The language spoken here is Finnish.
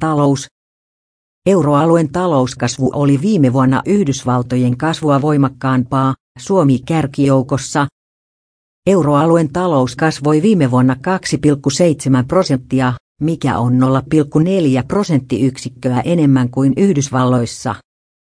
Talous. Euroalueen talouskasvu oli viime vuonna Yhdysvaltojen kasvua voimakkaampaa, Suomi kärkijoukossa. Euroalueen talous kasvoi viime vuonna 2,7 prosenttia, mikä on 0,4 prosenttiyksikköä enemmän kuin Yhdysvalloissa.